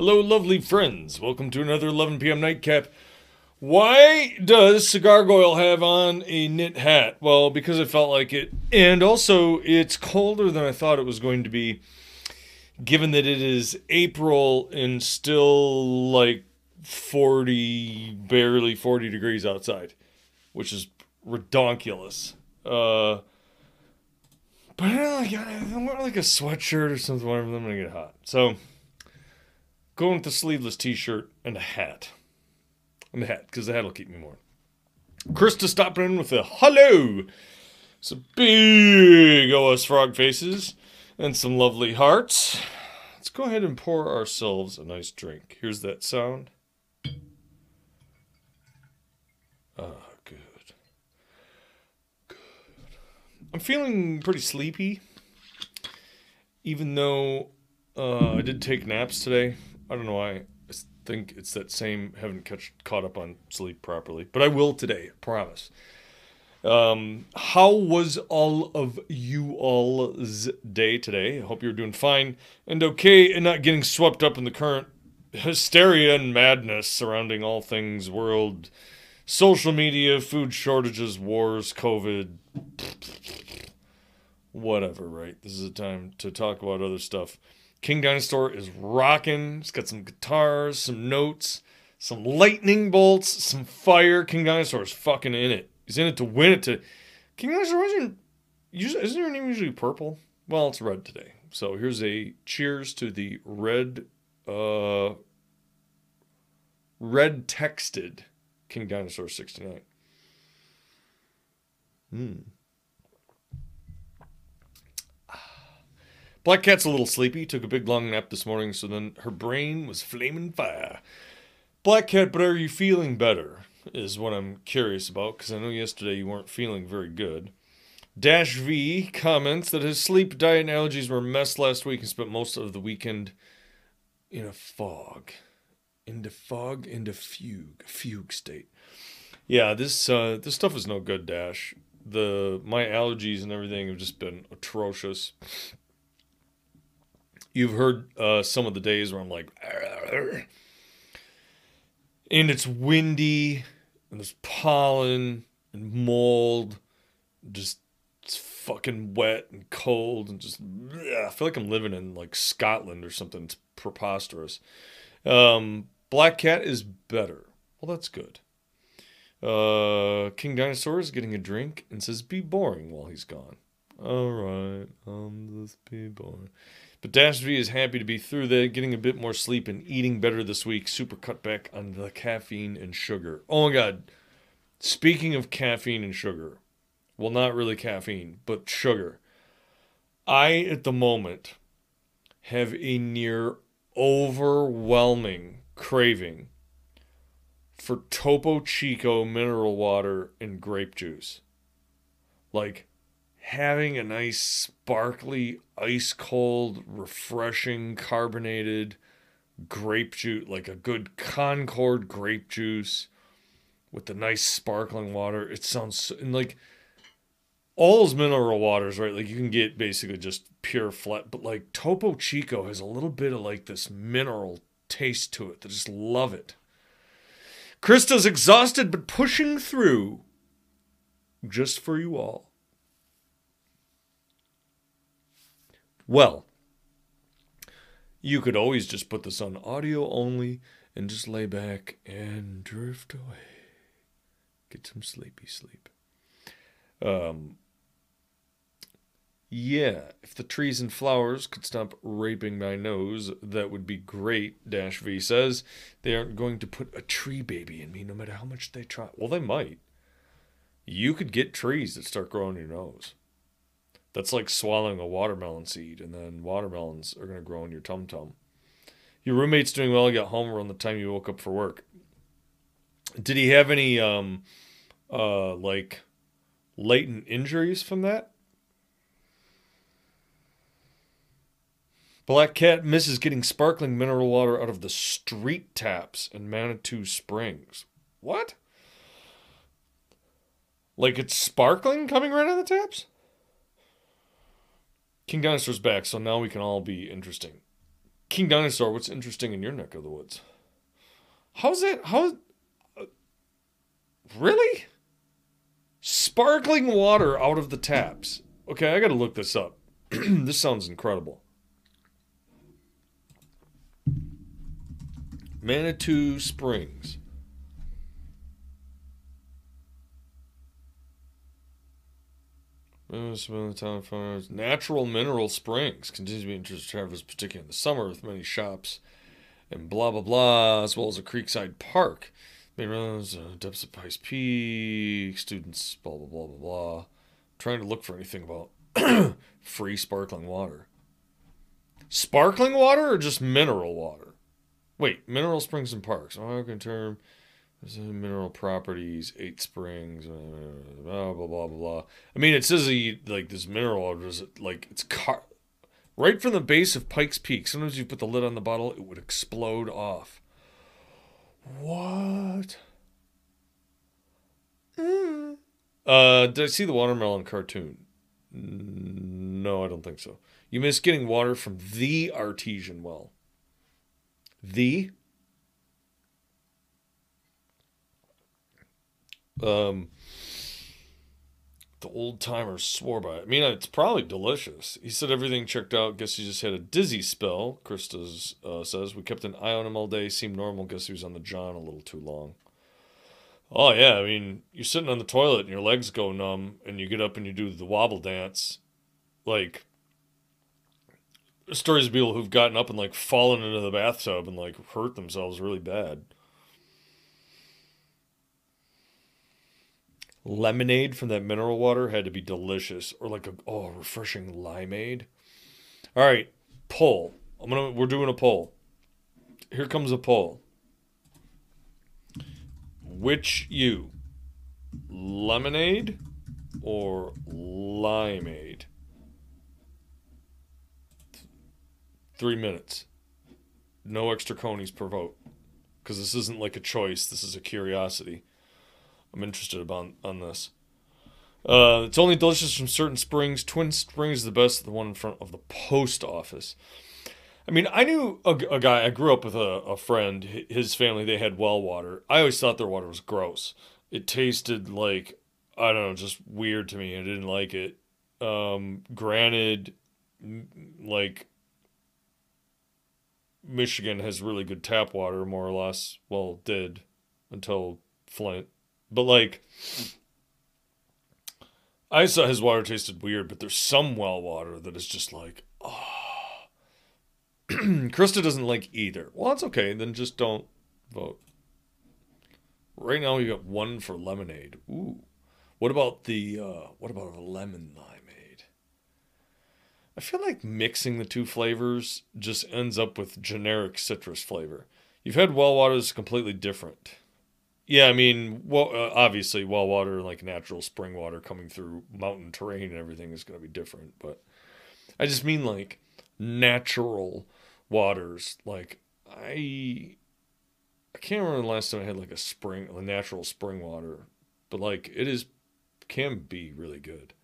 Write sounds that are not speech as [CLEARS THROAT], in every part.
Hello, lovely friends. Welcome to another 11 p.m. nightcap. Why does Cigar Goyle have on a knit hat? Well, because I felt like it. And also, it's colder than I thought it was going to be, given that it is April and still like 40, barely 40 degrees outside, which is redonkulous. Uh, but I don't like, I want like a sweatshirt or something, whatever, I'm gonna get hot. So, going with the sleeveless t shirt and a hat. And the hat, because the hat will keep me warm. Krista stopping in with a hello. Some big OS frog faces and some lovely hearts. Let's go ahead and pour ourselves a nice drink. Here's that sound. Ah, good. Good. I'm feeling pretty sleepy, even though uh, I did take naps today. I don't know why. I think it's that same haven't catch, caught up on sleep properly, but I will today. Promise. Um, how was all of you all's day today? I hope you're doing fine and okay and not getting swept up in the current hysteria and madness surrounding all things world, social media, food shortages, wars, COVID, whatever, right? This is a time to talk about other stuff. King Dinosaur is rocking. It's got some guitars, some notes, some lightning bolts, some fire. King Dinosaur is fucking in it. He's in it to win it. To King Dinosaur isn't isn't your name usually purple? Well, it's red today. So here's a cheers to the red, uh, red texted King Dinosaur 69. Hmm. Black Cat's a little sleepy, took a big long nap this morning, so then her brain was flaming fire. Black Cat, but are you feeling better? Is what I'm curious about, because I know yesterday you weren't feeling very good. Dash V comments that his sleep, diet, and allergies were a mess last week and spent most of the weekend in a fog. Into fog, into fugue, fugue state. Yeah, this uh, this stuff is no good, Dash. The my allergies and everything have just been atrocious. You've heard uh, some of the days where I'm like, and it's windy, and there's pollen and mold, just it's fucking wet and cold, and just I feel like I'm living in like Scotland or something. It's preposterous. Um, Black Cat is better. Well, that's good. Uh, King Dinosaur is getting a drink and says, "Be boring" while he's gone. All right, um, let's be boring. But Dash is happy to be through that, getting a bit more sleep and eating better this week. Super cut back on the caffeine and sugar. Oh my god. Speaking of caffeine and sugar, well, not really caffeine, but sugar. I, at the moment, have a near overwhelming craving for Topo Chico mineral water and grape juice. Like, having a nice sparkly ice cold refreshing carbonated grape juice like a good concord grape juice with the nice sparkling water. It sounds and like all those mineral waters right? Like you can get basically just pure flat but like topo chico has a little bit of like this mineral taste to it. I just love it. Krista's exhausted but pushing through just for you all Well, you could always just put this on audio only and just lay back and drift away. Get some sleepy sleep. Um, yeah, if the trees and flowers could stop raping my nose, that would be great, Dash V says. They aren't going to put a tree baby in me no matter how much they try. Well, they might. You could get trees that start growing your nose. That's like swallowing a watermelon seed, and then watermelons are going to grow in your tum tum. Your roommate's doing well. You got home around the time you woke up for work. Did he have any, um, uh, like, latent injuries from that? Black Cat misses getting sparkling mineral water out of the street taps in Manitou Springs. What? Like it's sparkling coming right out of the taps? King Dinosaur's back, so now we can all be interesting. King Dinosaur, what's interesting in your neck of the woods? How's it? How? Uh, really? Sparkling water out of the taps. Okay, I got to look this up. [CLEARS THROAT] this sounds incredible. Manitou Springs. Natural mineral springs continues to be interesting to travelers, particularly in the summer, with many shops and blah blah blah, as well as a creekside park. Main roads, uh, depths of Pikes Peak, students, blah blah blah blah blah. trying to look for anything about [CLEARS THROAT] free sparkling water. Sparkling water or just mineral water? Wait, mineral springs and parks. American term. Mineral properties, eight springs, blah blah blah blah. I mean, it says he, like this mineral is like it's car- right from the base of Pikes Peak. Sometimes you put the lid on the bottle, it would explode off. What? Mm. Uh, did I see the watermelon cartoon? No, I don't think so. You miss getting water from the artesian well. The? Um, the old timer swore by it. I mean, it's probably delicious. He said everything checked out. Guess he just had a dizzy spell. Krista uh, says we kept an eye on him all day. Seemed normal. Guess he was on the john a little too long. Oh yeah, I mean, you're sitting on the toilet and your legs go numb, and you get up and you do the wobble dance, like stories of people who've gotten up and like fallen into the bathtub and like hurt themselves really bad. Lemonade from that mineral water had to be delicious or like a oh refreshing limeade. All right poll. I'm gonna we're doing a poll. Here comes a poll. Which you lemonade or limeade? Three minutes. No extra conies per vote. Because this isn't like a choice this is a curiosity I'm interested about on this. Uh, it's only delicious from certain springs. Twin Springs is the best, the one in front of the post office. I mean, I knew a, a guy, I grew up with a, a friend, his family, they had well water. I always thought their water was gross. It tasted like, I don't know, just weird to me. I didn't like it. Um, granted, like, Michigan has really good tap water, more or less. Well, did until Flint. But like, I saw his water tasted weird, but there's some well water that is just like, oh. [CLEARS THROAT] Krista doesn't like either. Well, that's okay. Then just don't vote. Right now we got one for lemonade. Ooh. What about the uh, what about a lemon limeade? I feel like mixing the two flavors just ends up with generic citrus flavor. You've had well water is completely different. Yeah, I mean, well, uh, obviously, well water, and like natural spring water coming through mountain terrain and everything is going to be different. But I just mean like natural waters. Like I, I can't remember the last time I had like a spring, a natural spring water, but like it is can be really good.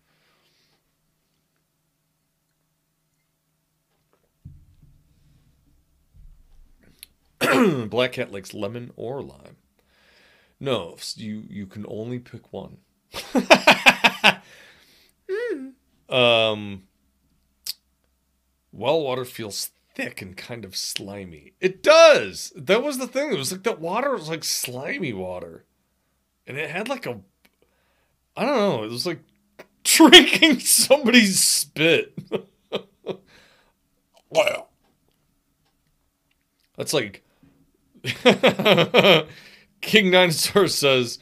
[CLEARS THROAT] Black Cat likes lemon or lime. No, you you can only pick one. mm. [LAUGHS] Um, well water feels thick and kind of slimy. It does. That was the thing. It was like that water was like slimy water, and it had like a, I don't know. It was like [LAUGHS] drinking somebody's spit. [LAUGHS] wow. That's like. King Dinosaur [LAUGHS] says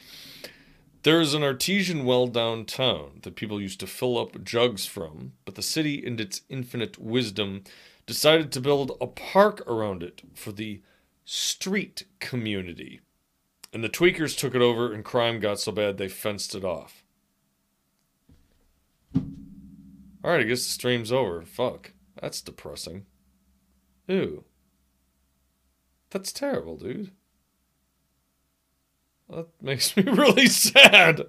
there's an artesian well downtown that people used to fill up jugs from, but the city, in its infinite wisdom, decided to build a park around it for the street community. And the tweakers took it over, and crime got so bad they fenced it off. Alright, I guess the stream's over. Fuck. That's depressing. Ew. That's terrible, dude. That makes [LAUGHS] me really sad.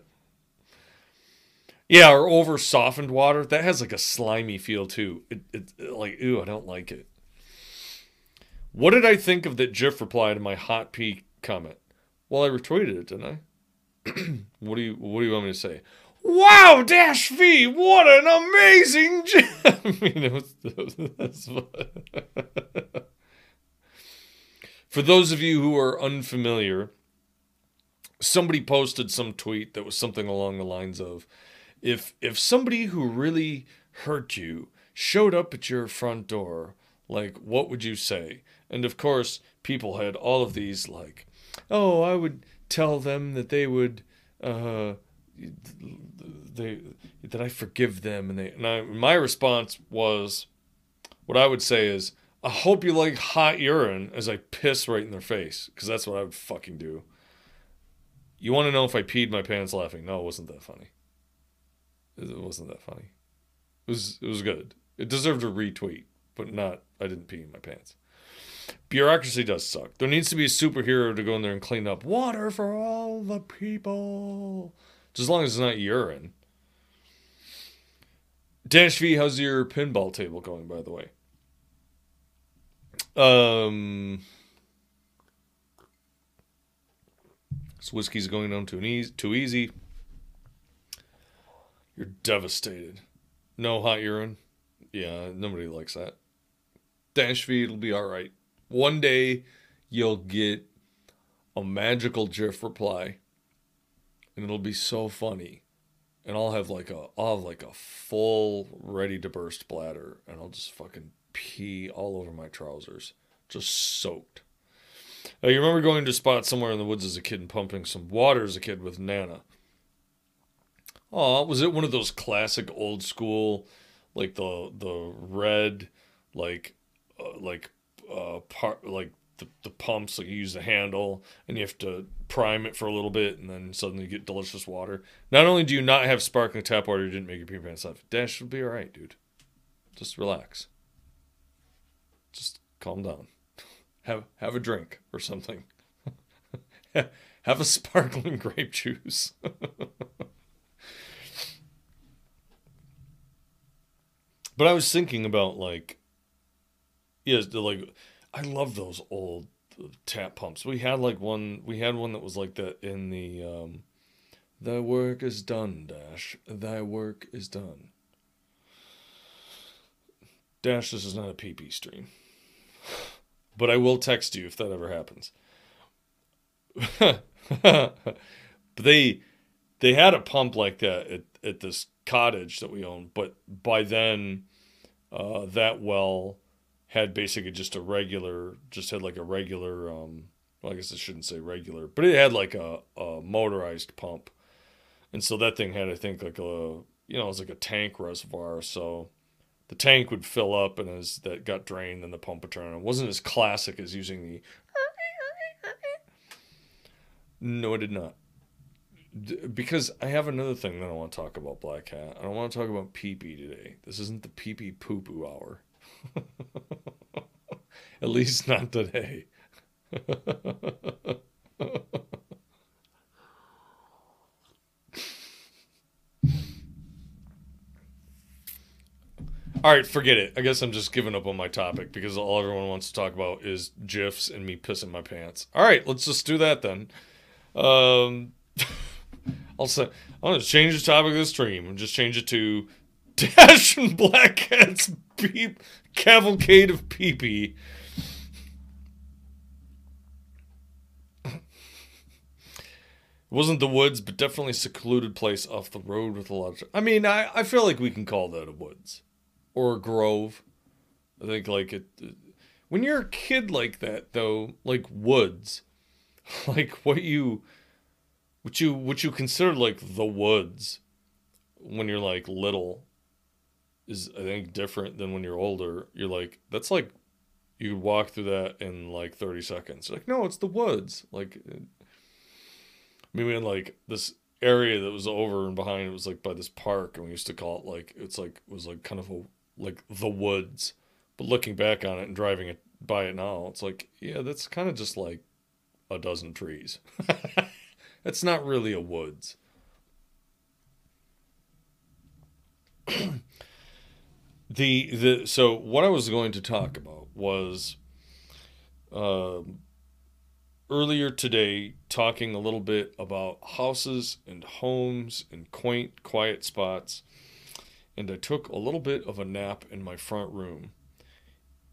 Yeah, or over softened water. That has like a slimy feel too. It, it, like, ooh, I don't like it. What did I think of that GIF reply to my hot pea comment? Well, I retweeted it, didn't I? [CLEARS THROAT] what do you What do you want me to say? Wow, Dash V, what an amazing [LAUGHS] GIF! I mean, it was, it was [LAUGHS] For those of you who are unfamiliar, somebody posted some tweet that was something along the lines of, "If if somebody who really hurt you showed up at your front door, like what would you say?" And of course, people had all of these like, "Oh, I would tell them that they would." Uh, they that I forgive them and they and I, my response was what I would say is I hope you like hot urine as I piss right in their face because that's what I would fucking do. You want to know if I peed my pants laughing? No, it wasn't that funny. It wasn't that funny. It was it was good. It deserved a retweet, but not I didn't pee in my pants. Bureaucracy does suck. There needs to be a superhero to go in there and clean up water for all the people. Just as long as it's not urine. Dash V, how's your pinball table going, by the way? Um, this whiskey's going down too, easy, too easy. You're devastated. No hot urine. Yeah, nobody likes that. Dash V, it'll be all right. One day, you'll get a magical GIF reply and it'll be so funny. And I'll have like a I'll have like a full ready to burst bladder and I'll just fucking pee all over my trousers. Just soaked. Now, you remember going to a spot somewhere in the woods as a kid and pumping some water as a kid with Nana. Oh, was it one of those classic old school, like the the red, like, uh, like, uh, part like the, the pumps, like you use the handle and you have to prime it for a little bit and then suddenly you get delicious water. Not only do you not have sparkling tap water, you didn't make your pee pants laugh. Dash will be alright, dude. Just relax. Just calm down. Have have a drink or something. [LAUGHS] have a sparkling [LAUGHS] grape juice. [LAUGHS] but I was thinking about like yes, like I love those old tap pumps. We had like one. We had one that was like that in the. Um, Thy work is done, Dash. Thy work is done. Dash, this is not a PP stream. But I will text you if that ever happens. [LAUGHS] but they they had a pump like that at, at this cottage that we own, but by then uh, that well had basically just a regular, just had like a regular, um, well, I guess I shouldn't say regular, but it had like a, a motorized pump. And so that thing had, I think, like a, you know, it was like a tank reservoir. So the tank would fill up, and as that got drained, then the pump would turn on. It wasn't as classic as using the. No, it did not. because I have another thing that I want to talk about, Black Hat. I don't want to talk about pee pee today. This isn't the pee pee poo poo hour. [LAUGHS] At least not today. [LAUGHS] All right, forget it. I guess I'm just giving up on my topic because all everyone wants to talk about is gifs and me pissing my pants. All right, let's just do that then. Um, [LAUGHS] I'll say I'm gonna change the topic of the stream and just change it to [LAUGHS] Dash and Black Cat's peep cavalcade of peepee. It wasn't the woods, but definitely secluded place off the road with a lot of. I mean, I, I feel like we can call that a woods or a grove. I think like it. When you're a kid like that, though, like woods, [LAUGHS] like what you, what you, what you consider like the woods, when you're like little, is I think different than when you're older. You're like that's like you could walk through that in like 30 seconds. You're like no, it's the woods. Like maybe in like this area that was over and behind it was like by this park and we used to call it like it's like it was like kind of a like the woods. But looking back on it and driving it by it now, it's like yeah, that's kind of just like a dozen trees. [LAUGHS] it's not really a woods. [CLEARS THROAT] the the so what I was going to talk about was um, earlier today talking a little bit about houses and homes and quaint, quiet spots. And I took a little bit of a nap in my front room.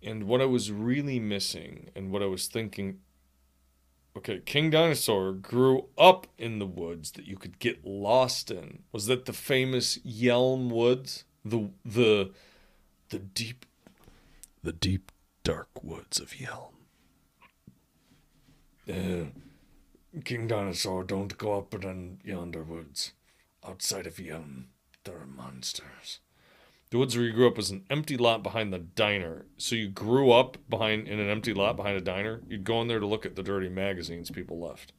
And what I was really missing and what I was thinking okay, King Dinosaur grew up in the woods that you could get lost in. Was that the famous Yelm Woods? The the the deep the deep dark woods of Yelm. Uh, King Dinosaur, don't go up in yonder woods. Outside of Yelm, there are monsters. The woods where you grew up was an empty lot behind the diner. So you grew up behind in an empty lot behind a diner. You'd go in there to look at the dirty magazines people left.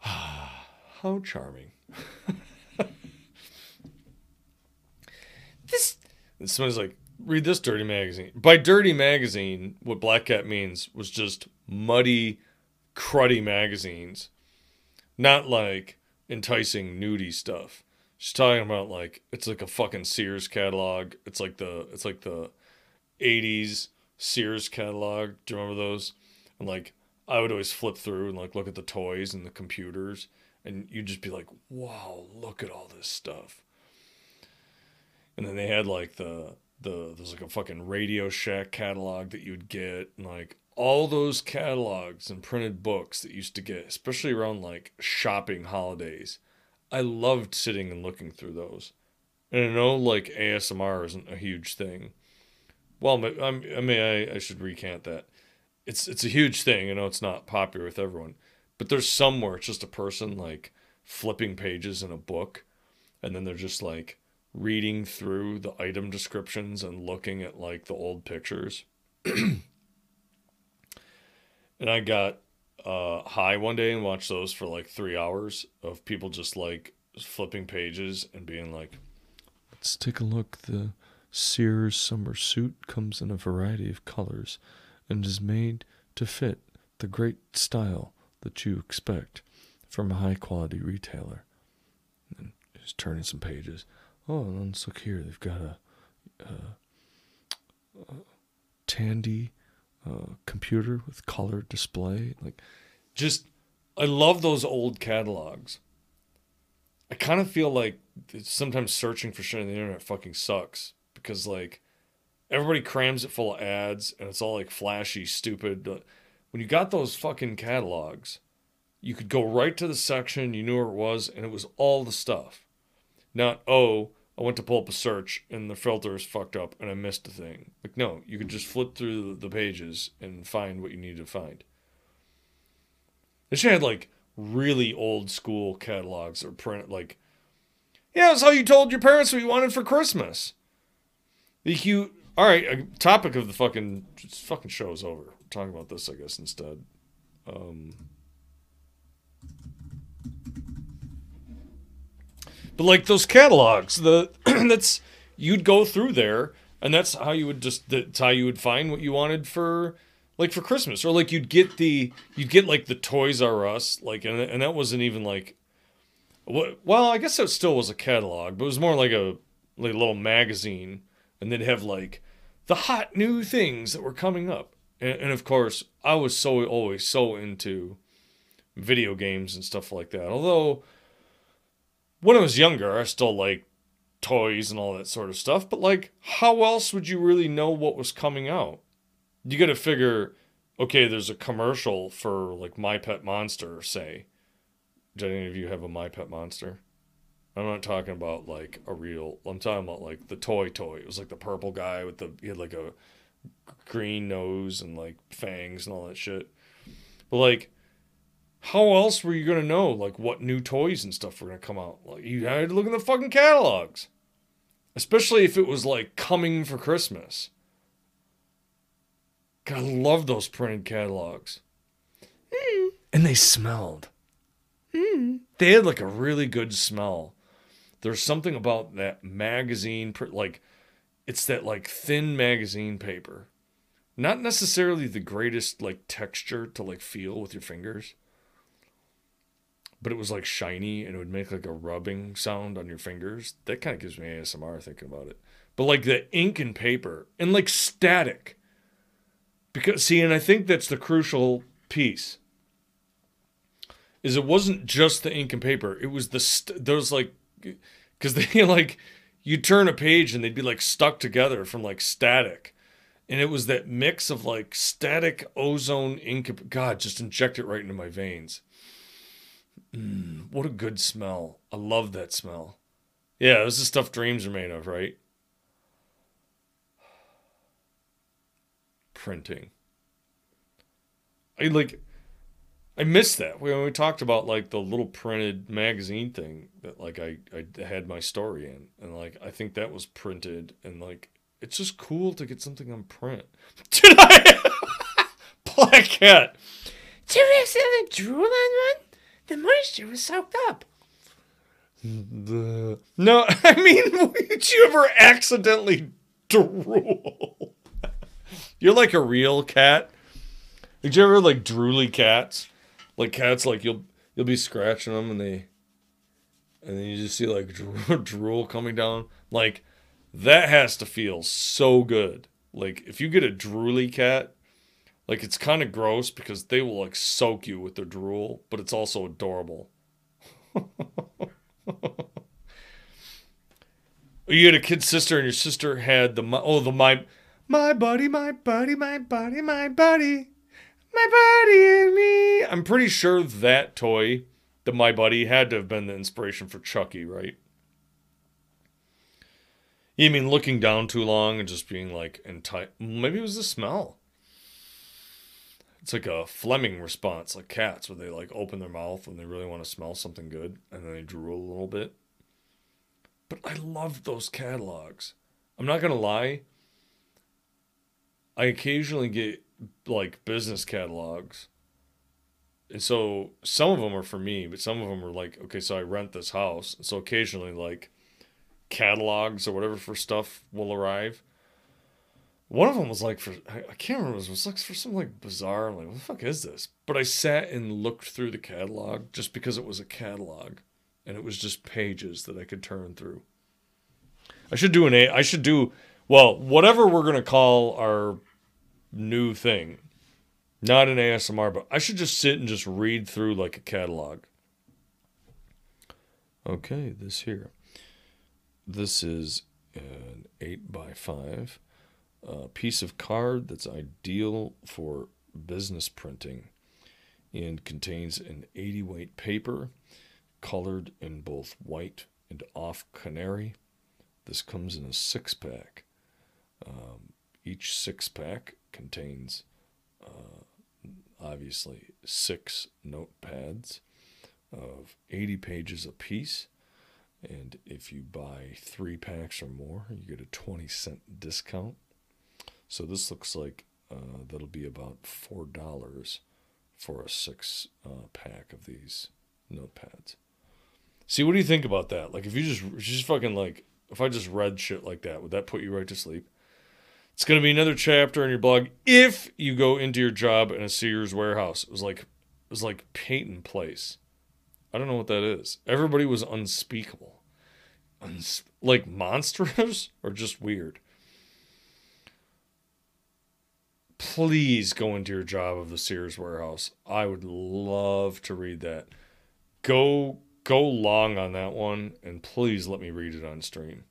[SIGHS] How charming. this this someone's like, read this dirty magazine. By dirty magazine, what Black Cat means was just muddy, cruddy magazines. Not like enticing nudie stuff. She's talking about like it's like a fucking Sears catalog. It's like the it's like the 80s Sears catalog. Do you remember those? And like I would always flip through and like look at the toys and the computers and you'd just be like, "Wow, look at all this stuff." And then they had like the the there's like a fucking Radio Shack catalog that you'd get and like all those catalogs and printed books that used to get, especially around like shopping holidays I loved sitting and looking through those. And I know like ASMR isn't a huge thing. Well, I mean, I, I should recant that. It's it's a huge thing. I know it's not popular with everyone, but there's somewhere it's just a person like flipping pages in a book, and then they're just like reading through the item descriptions and looking at like the old pictures. [CLEARS THROAT] and I got uh, high one day and watched those for like three hours of people just like flipping pages and being like, let's take a look. The Sears summer suit comes in a variety of colors and is made to fit the great style that you expect from a high quality retailer. And just turning some pages. Oh, and let's look here. They've got a, a, a Tandy computer with color display. Like, just, I love those old catalogs. I kind of feel like sometimes searching for shit on the internet fucking sucks because like everybody crams it full of ads and it's all like flashy, stupid. When you got those fucking catalogs, you could go right to the section, you knew where it was, and it was all the stuff. Not, oh, I went to pull up a search and the filter is fucked up and I missed a thing. Like, no, you could just flip through the pages and find what you need to find. This shit had like really old school catalogs or print like, yeah, that's how you told your parents what you wanted for Christmas. The you all right, a topic of the fucking fucking show is over. Talking about this, I guess, instead. Um, But like those catalogs, the [CLEARS THROAT] that's you'd go through there, and that's how you would just that's how you would find what you wanted for like for Christmas, or like you'd get the you'd get like the Toys R Us, like and and that wasn't even like? Well, I guess it still was a catalog, but it was more like a like a little magazine, and they'd have like the hot new things that were coming up, and, and of course I was so always so into video games and stuff like that. Although when I was younger, I still liked toys and all that sort of stuff, but like, how else would you really know what was coming out? You got to figure, okay, there's a commercial for like My Pet Monster, say. Do any of you have a My Pet Monster? I'm not talking about like a real. I'm talking about like the toy toy. It was like the purple guy with the he had like a green nose and like fangs and all that shit. But like how else were you gonna know like what new toys and stuff were gonna come out? Like you had to look in the fucking catalogs, especially if it was like coming for Christmas. God, I love those printed catalogs, mm. and they smelled. Mm. They had like a really good smell. There's something about that magazine, like it's that like thin magazine paper, not necessarily the greatest like texture to like feel with your fingers but it was like shiny and it would make like a rubbing sound on your fingers. That kind of gives me ASMR thinking about it. But like the ink and paper and like static. Because see, and I think that's the crucial piece. Is it wasn't just the ink and paper; it was the st- those like, [LAUGHS] because they like, you turn a page and they'd be like stuck together from like static, and it was that mix of like static ozone ink. God, just inject it right into my veins. Mm, what a good smell! I love that smell. Yeah, this is stuff dreams are made of, right? Printing. I like I missed that when we talked about like the little printed magazine thing that like I, I had my story in and like I think that was printed and like it's just cool to get something on print. [LAUGHS] Did I [LAUGHS] Black cat. Did you accidentally drool on one? The moisture was soaked up. The... No, [LAUGHS] I mean, [LAUGHS] did you ever accidentally drool? [LAUGHS] You're like a real cat. Did you ever like drooly cats? Like cats, like you'll you'll be scratching them and they, and then you just see like drool, drool coming down. Like that has to feel so good. Like if you get a drooly cat, like it's kind of gross because they will like soak you with their drool, but it's also adorable. [LAUGHS] you had a kid sister, and your sister had the oh the my my buddy, my buddy, my buddy, my buddy, my buddy and me. I'm pretty sure that toy, the my buddy, had to have been the inspiration for Chucky, right? You mean looking down too long and just being like enti- Maybe it was the smell. It's like a Flehmen response, like cats, where they like open their mouth when they really want to smell something good, and then they drool a little bit. But I love those catalogs. I'm not gonna lie. I occasionally get like business catalogs. And so some of them are for me, but some of them are like, okay, so I rent this house. So occasionally, like catalogs or whatever for stuff will arrive. One of them was like for I can't remember. It was like for some like bizarre. Like, what the fuck is this? But I sat and looked through the catalog just because it was a catalog, and it was just pages that I could turn through. I should do an a. I should do well whatever we're gonna call our new thing. Not an ASMR, but I should just sit and just read through like a catalog. Okay, this here. This is an eight by five a piece of card that's ideal for business printing and contains an 80 weight paper colored in both white and off canary. This comes in a six pack. Um, each six pack contains uh, obviously six notepads of 80 pages apiece. And if you buy three packs or more, you get a 20 cent discount. So this looks like uh, that'll be about four dollars for a six uh, pack of these notepads. See, what do you think about that? Like, if you just just fucking like, if I just read shit like that, would that put you right to sleep? It's gonna be another chapter in your blog if you go into your job in a Sears warehouse. It was like, it was like Peyton Place. I don't know what that is. Everybody was unspeakable, Uns- like monstrous [LAUGHS] or just weird please go into your job of the Sears warehouse. I would love to read that. Go go long on that one and please let me read it on stream.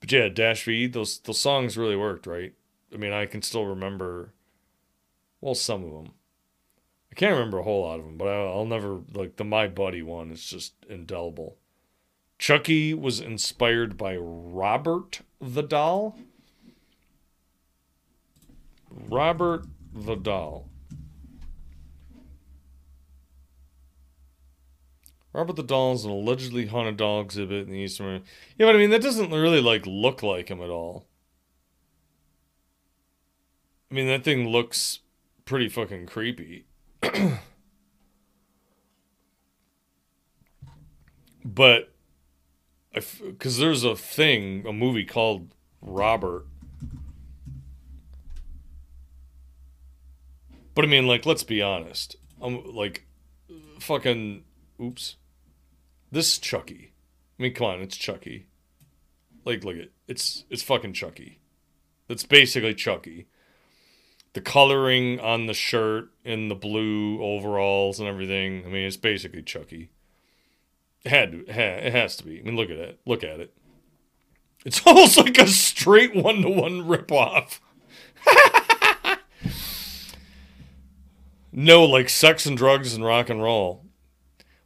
But yeah, Dash V, those those songs really worked, right? I mean, I can still remember well some of them. I can't remember a whole lot of them, but I'll, I'll never like the My Buddy one is just indelible. Chucky was inspired by Robert the Doll. Robert the Doll. Robert the Doll is an allegedly haunted doll exhibit in the Eastern. You know what I mean that doesn't really like look like him at all. I mean that thing looks pretty fucking creepy. [CLEARS THROAT] but because there's a thing, a movie called Robert But I mean, like, let's be honest. I'm like, fucking, oops. This is Chucky. I mean, come on, it's Chucky. Like, look at it's it's fucking Chucky. That's basically Chucky. the coloring on the shirt and the blue overalls and everything. I mean, it's basically Chucky. It had to, it has to be. I mean, look at it. Look at it. It's [LAUGHS] almost like a straight one to one ripoff. No, like sex and drugs and rock and roll.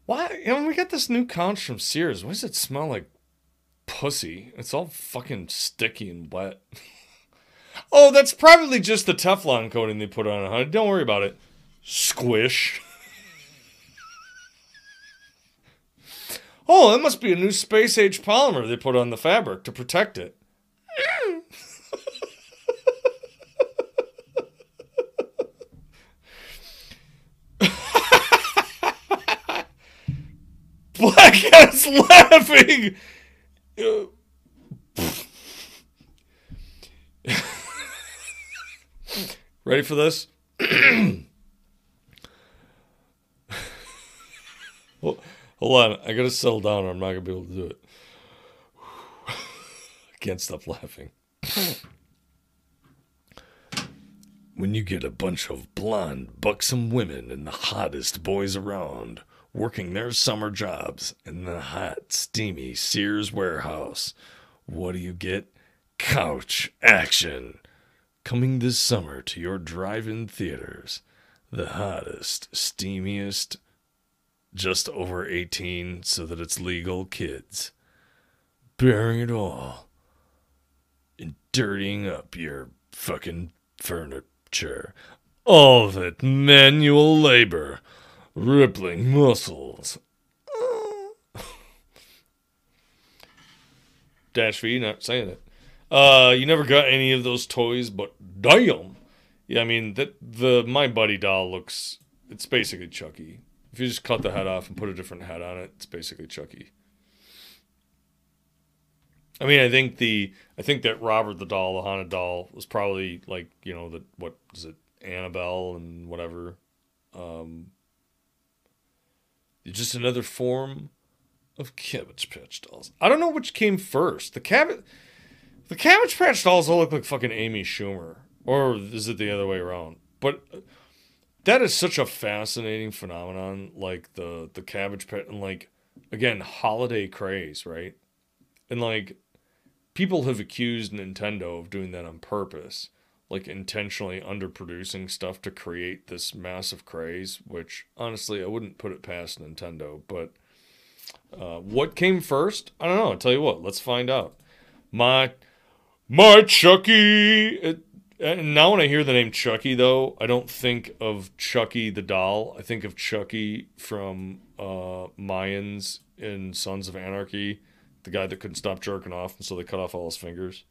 Why? You know, we got this new couch from Sears. Why does it smell like pussy? It's all fucking sticky and wet. [LAUGHS] oh, that's probably just the Teflon coating they put on it, honey. Don't worry about it. Squish. [LAUGHS] oh, that must be a new space age polymer they put on the fabric to protect it. Black Cat's laughing. Ready for this? well, hold on. I gotta settle down or I'm not gonna be able to do it. I can't stop laughing. when you get a bunch of blonde, buxom women and the hottest boys around working their summer jobs in the hot, steamy Sears warehouse. What do you get? Couch action. Coming this summer to your drive in theaters. The hottest, steamiest, just over 18 so that it's legal kids. Bearing it all. And dirtying up your fucking furniture. All of it manual labor rippling muscles. Dash V, not saying it. Uh, you never got any of those toys, but damn. Yeah, I mean that the my buddy doll looks. It's basically Chucky. If you just cut the head off and put a different head on it, it's basically Chucky. I mean, I think the I think that Robert the doll, the haunted doll, was probably like you know the what is it Annabelle and whatever. Um, just another form of Cabbage Patch dolls. I don't know which came first. The Cabbage, the Cabbage Patch dolls all look like fucking Amy Schumer, or is it the other way around? But that is such a fascinating phenomenon, like the the Cabbage Patch, and like again holiday craze, right? And like people have accused Nintendo of doing that on purpose like intentionally underproducing stuff to create this massive craze, which honestly I wouldn't put it past Nintendo. But uh, what came first? I don't know. I'll tell you what. Let's find out. My my Chucky. It, and now when I hear the name Chucky, though, I don't think of Chucky the doll. I think of Chucky from uh, Mayans in Sons of Anarchy, the guy that couldn't stop jerking off, and so they cut off all his fingers.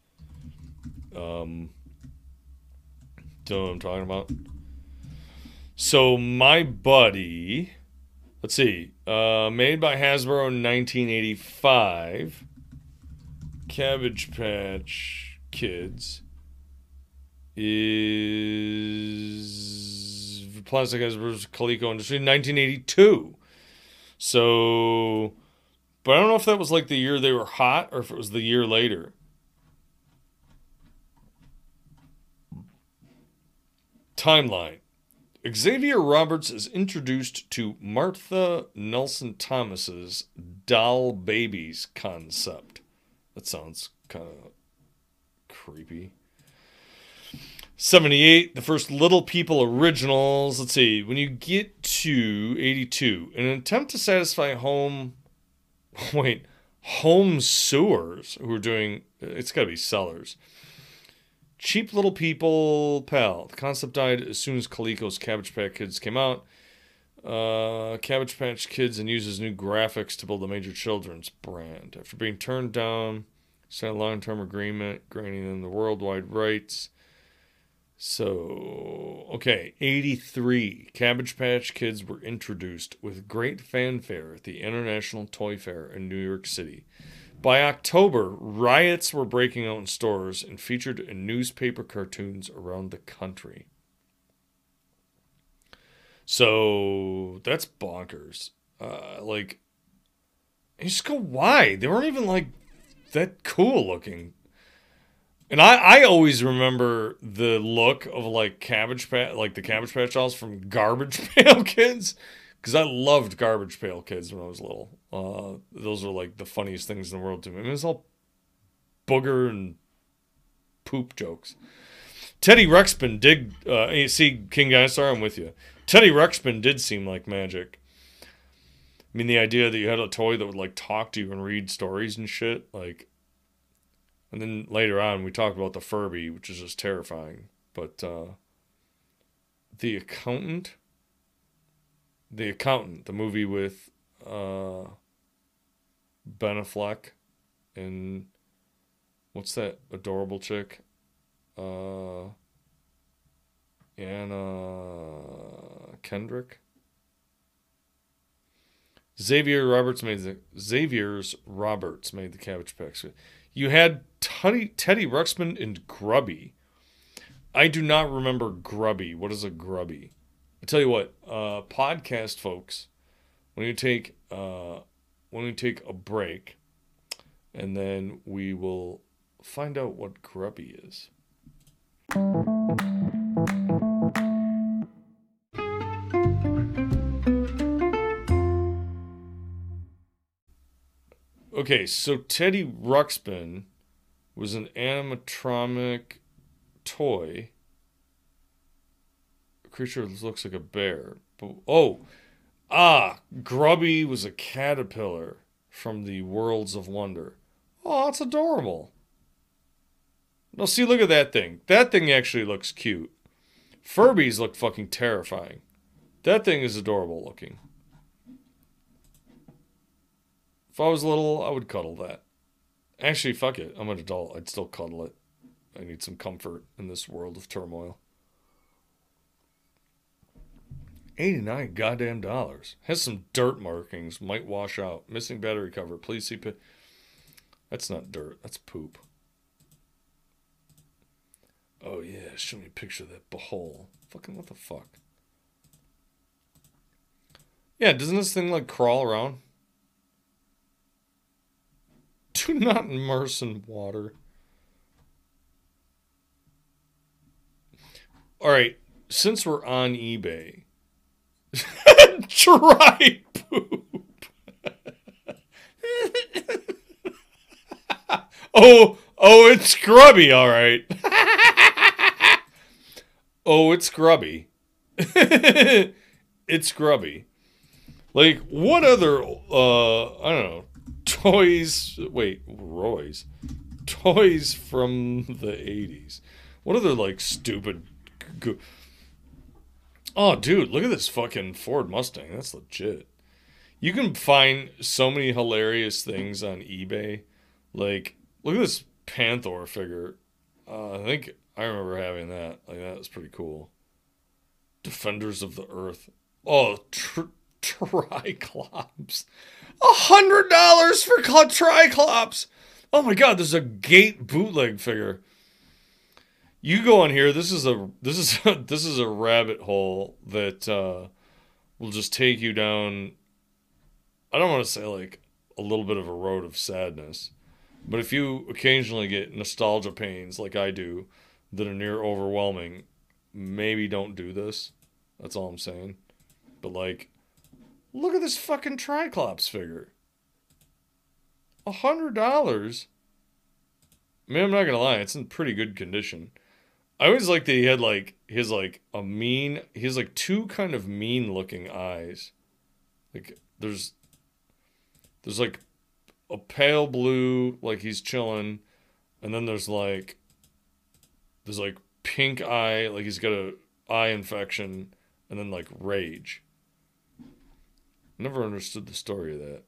Um, do you know what I'm talking about? So my buddy, let's see, uh, made by Hasbro in 1985. Cabbage Patch Kids is Plastic Hasbro's Coleco Industry 1982. So, but I don't know if that was like the year they were hot or if it was the year later. Timeline Xavier Roberts is introduced to Martha Nelson Thomas's doll babies concept. That sounds kind of creepy. 78, the first Little People originals. Let's see, when you get to 82, in an attempt to satisfy home, [LAUGHS] wait, home sewers who are doing, it's got to be sellers Cheap Little People Pal. The concept died as soon as Coleco's Cabbage Patch Kids came out. Uh, Cabbage Patch Kids and uses new graphics to build a major children's brand. After being turned down, signed a long-term agreement granting them the worldwide rights. So, okay, 83. Cabbage Patch Kids were introduced with great fanfare at the International Toy Fair in New York City. By October, riots were breaking out in stores and featured in newspaper cartoons around the country. So that's bonkers. Uh, like, you just go, why? They weren't even like that cool looking. And I, I always remember the look of like Cabbage Patch, like the Cabbage Patch dolls from Garbage [LAUGHS] Pail Kids, because I loved Garbage Pail Kids when I was little. Uh, those are like the funniest things in the world to me. I mean, it's all booger and poop jokes. Teddy Ruxpin did uh, you see King Dinosaur. I'm with you. Teddy Ruxpin did seem like magic. I mean, the idea that you had a toy that would like talk to you and read stories and shit, like. And then later on, we talked about the Furby, which is just terrifying. But uh, the accountant, the accountant, the movie with uh, Ben Affleck and what's that adorable chick? Uh, Anna Kendrick. Xavier Roberts made the Xavier's Roberts made the Cabbage Patch. You had Teddy Teddy Ruxpin and Grubby. I do not remember Grubby. What is a Grubby? I tell you what, uh, podcast folks, when you take uh, when we take a break, and then we will find out what Grubby is. Okay, so Teddy Ruxpin was an animatronic toy. A creature looks like a bear. But, oh, ah, Grubby was a caterpillar from the Worlds of Wonder. Oh, that's adorable. No, see, look at that thing. That thing actually looks cute. Furbies look fucking terrifying. That thing is adorable looking. If I was little, I would cuddle that. Actually, fuck it. I'm an adult. I'd still cuddle it. I need some comfort in this world of turmoil. 89 goddamn dollars. Has some dirt markings. Might wash out. Missing battery cover. Please see. Pi- That's not dirt. That's poop. Oh, yeah. Show me a picture of that behole. Fucking what the fuck? Yeah, doesn't this thing like crawl around? Do not immerse in water. All right, since we're on eBay, [LAUGHS] dry poop. [LAUGHS] oh, oh, it's grubby, all right. [LAUGHS] oh, it's grubby. it's grubby. Like what other uh I don't know toys wait Roy's toys from the 80s. What other like stupid go- Oh dude, look at this fucking Ford Mustang. That's legit. You can find so many hilarious things on eBay. Like look at this Panther figure. Uh, I think I remember having that. Like that was pretty cool. Defenders of the Earth. Oh, tr- Triclops. A hundred dollars for cl- Triclops. Oh my god, there's a gate bootleg figure. You go on here. This is a this is a, [LAUGHS] this is a rabbit hole that uh, will just take you down. I don't want to say like a little bit of a road of sadness, but if you occasionally get nostalgia pains like I do, that are near overwhelming, maybe don't do this. That's all I'm saying. But like, look at this fucking Triclops figure. A hundred dollars. I mean, I'm not gonna lie, it's in pretty good condition. I always like that he had like his like a mean. He has like two kind of mean looking eyes. Like there's, there's like a pale blue, like he's chilling, and then there's like, there's like pink eye, like he's got a eye infection, and then like rage. Never understood the story of that.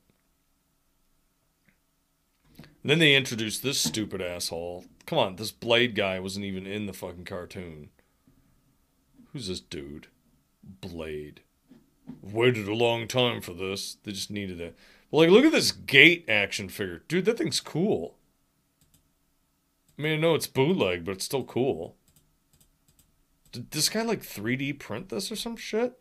Then they introduced this stupid asshole. Come on, this Blade guy wasn't even in the fucking cartoon. Who's this dude? Blade. Waited a long time for this. They just needed it. But like, look at this gate action figure. Dude, that thing's cool. I mean, I know it's bootleg, but it's still cool. Did this guy like 3D print this or some shit?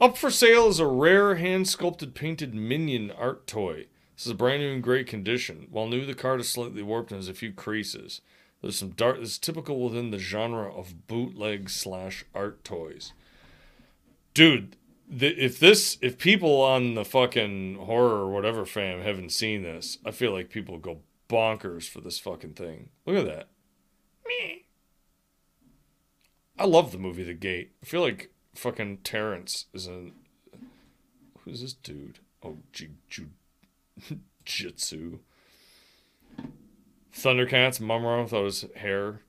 Up for sale is a rare hand sculpted painted minion art toy. This is a brand new in great condition. While new, the card is slightly warped and has a few creases. There's some dark. This is typical within the genre of bootleg slash art toys. Dude, th- if this, if people on the fucking horror or whatever fam haven't seen this, I feel like people go bonkers for this fucking thing. Look at that. Me. I love the movie The Gate. I feel like fucking Terrence is in. Who's this dude? Oh, J- J- Jitsu. Thundercats, Mumm-Ra without his hair.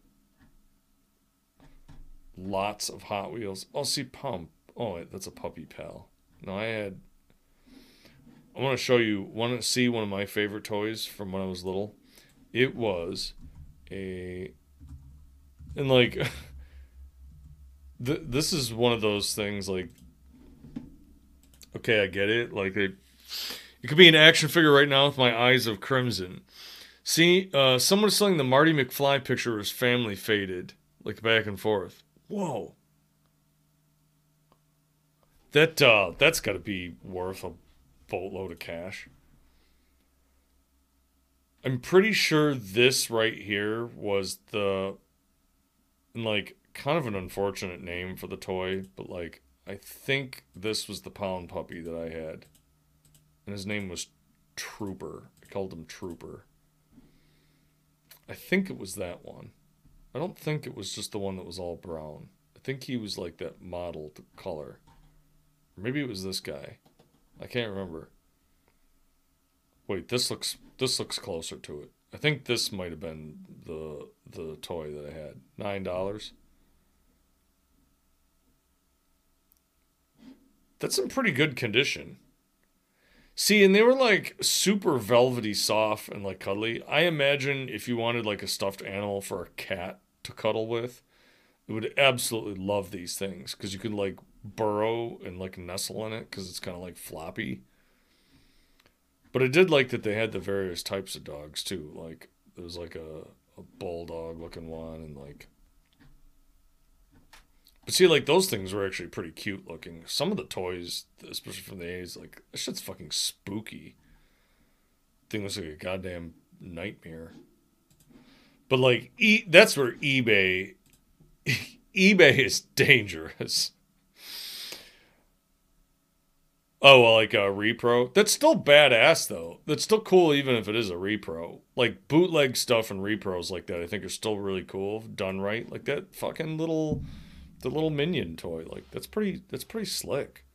Lots of Hot Wheels. Oh, see, Pump. Oh, wait, that's a puppy pal. No, I had. I want to show you. Want to see one of my favorite toys from when I was little? It was a. And like. [LAUGHS] th- this is one of those things like. Okay, I get it. Like it. It could be an action figure right now with my eyes of crimson. See, uh, someone is selling the Marty McFly picture of his family faded, like back and forth. Whoa. That uh, that's got to be worth a boatload of cash. I'm pretty sure this right here was the, like, kind of an unfortunate name for the toy, but like, I think this was the pound puppy that I had, and his name was Trooper. I called him Trooper. I think it was that one. I don't think it was just the one that was all brown. I think he was like that mottled color. Or maybe it was this guy. I can't remember. Wait, this looks this looks closer to it. I think this might have been the the toy that I had. Nine dollars. That's in pretty good condition. See, and they were like super velvety soft and like cuddly. I imagine if you wanted like a stuffed animal for a cat to cuddle with, it would absolutely love these things because you could like burrow and like nestle in it because it's kind of like floppy. But I did like that they had the various types of dogs too. Like there was like a, a bulldog looking one and like but see, like those things were actually pretty cute looking. Some of the toys, especially from the 80s, like that shit's fucking spooky. Thing looks like a goddamn nightmare. But like, e- that's where eBay, [LAUGHS] eBay is dangerous. Oh, well, like a repro. That's still badass though. That's still cool, even if it is a repro. Like bootleg stuff and repros like that, I think are still really cool, done right. Like that fucking little the little minion toy. Like that's pretty that's pretty slick.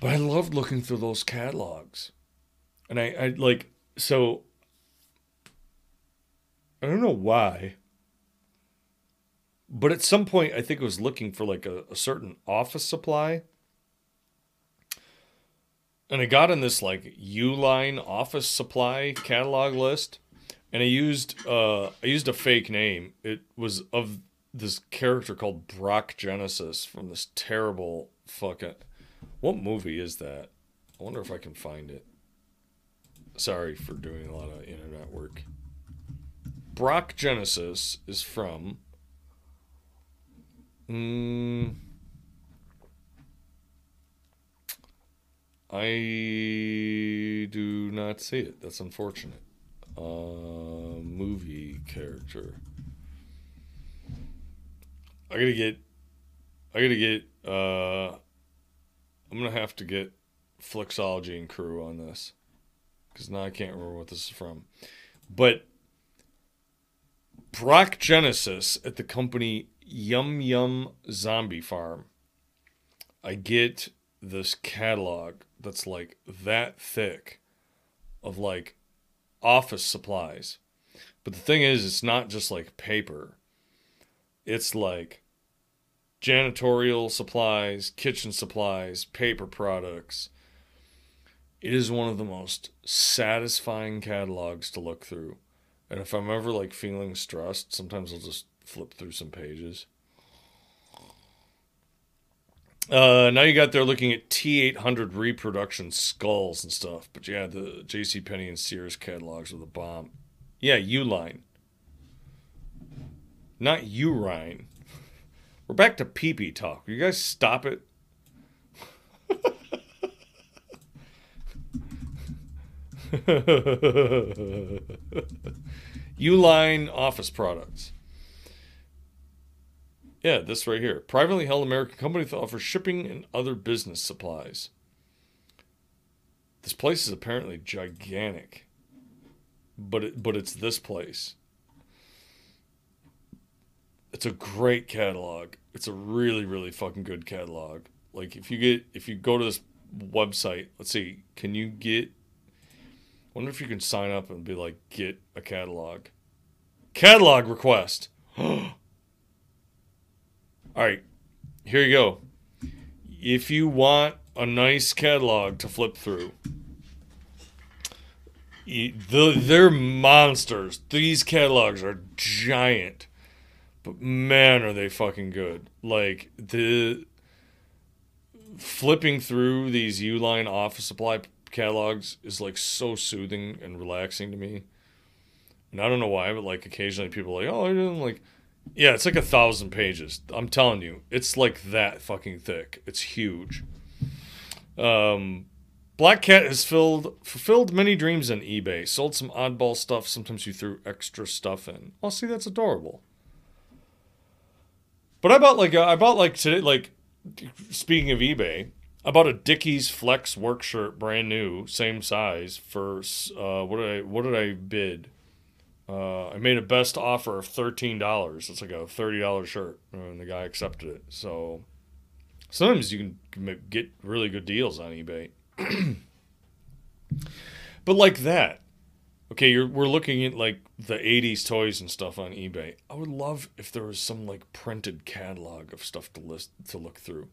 But I loved looking through those catalogs. And I, I like so I don't know why. But at some point I think I was looking for like a, a certain office supply. And I got in this like Uline office supply catalog list and I used uh, I used a fake name. It was of this character called Brock Genesis from this terrible fucking. What movie is that? I wonder if I can find it. Sorry for doing a lot of internet work. Brock Genesis is from. Mm, I do not see it. That's unfortunate uh, movie character. I gotta get. I gotta get. Uh, I'm gonna have to get Flixology and crew on this because now I can't remember what this is from. But Brock Genesis at the company Yum Yum Zombie Farm. I get this catalog that's like that thick of like office supplies. But the thing is, it's not just like paper, it's like janitorial supplies, kitchen supplies, paper products. It is one of the most satisfying catalogs to look through. And if I'm ever like feeling stressed, sometimes I'll just flip through some pages. Uh, now you got there looking at T800 reproduction skulls and stuff. But yeah, the J.C. Penney and Sears catalogs are the bomb. Yeah, Uline. Not Urine. [LAUGHS] We're back to pee pee talk. Will you guys stop it? [LAUGHS] Uline office products. Yeah, this right here. Privately held American company that offers shipping and other business supplies. This place is apparently gigantic. But it, but it's this place. It's a great catalog. It's a really really fucking good catalog. Like if you get if you go to this website, let's see, can you get wonder if you can sign up and be like get a catalog. Catalog request. [GASPS] All right. Here you go. If you want a nice catalog to flip through, they're monsters. These catalogs are giant, but man, are they fucking good! Like the flipping through these Uline office supply catalogs is like so soothing and relaxing to me. And I don't know why, but like occasionally people are like, oh, I didn't like. Yeah, it's like a thousand pages. I'm telling you, it's like that fucking thick. It's huge. Um, Black Cat has filled fulfilled many dreams on eBay. Sold some oddball stuff. Sometimes you threw extra stuff in. Oh, see, that's adorable. But I bought like a, I bought like today like speaking of eBay, I bought a Dickies Flex work shirt, brand new, same size for uh, what did I what did I bid? Uh, I made a best offer of thirteen dollars. It's like a thirty dollar shirt, and the guy accepted it. So sometimes you can get really good deals on eBay. [CLEARS THROAT] but like that, okay, you're we're looking at like the '80s toys and stuff on eBay. I would love if there was some like printed catalog of stuff to list to look through.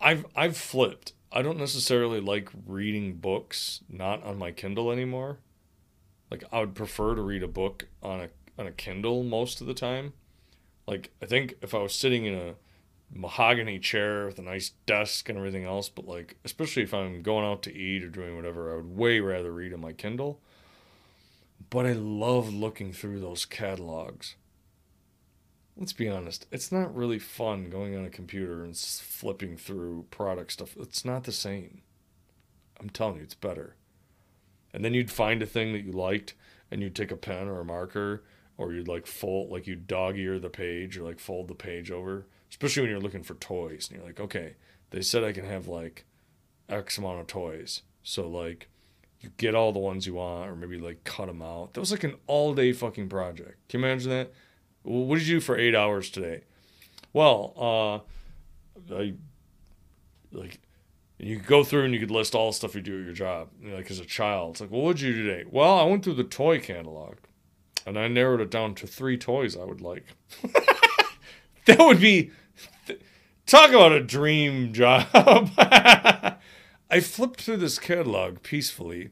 I've I've flipped. I don't necessarily like reading books not on my Kindle anymore. Like I would prefer to read a book on a on a Kindle most of the time. Like I think if I was sitting in a mahogany chair with a nice desk and everything else, but like especially if I'm going out to eat or doing whatever, I would way rather read on my Kindle. But I love looking through those catalogs. Let's be honest, it's not really fun going on a computer and flipping through product stuff. It's not the same. I'm telling you, it's better. And then you'd find a thing that you liked and you'd take a pen or a marker or you'd like fold like you'd dog ear the page or like fold the page over especially when you're looking for toys and you're like, okay, they said I can have like X amount of toys. So like you get all the ones you want or maybe like cut them out. That was like an all day fucking project. Can you imagine that? what did you do for eight hours today? Well, uh, I like you could go through and you could list all the stuff you do at your job. You know, like as a child, it's like, well, what did you do today? Well, I went through the toy catalog, and I narrowed it down to three toys I would like. [LAUGHS] that would be talk about a dream job. [LAUGHS] I flipped through this catalog peacefully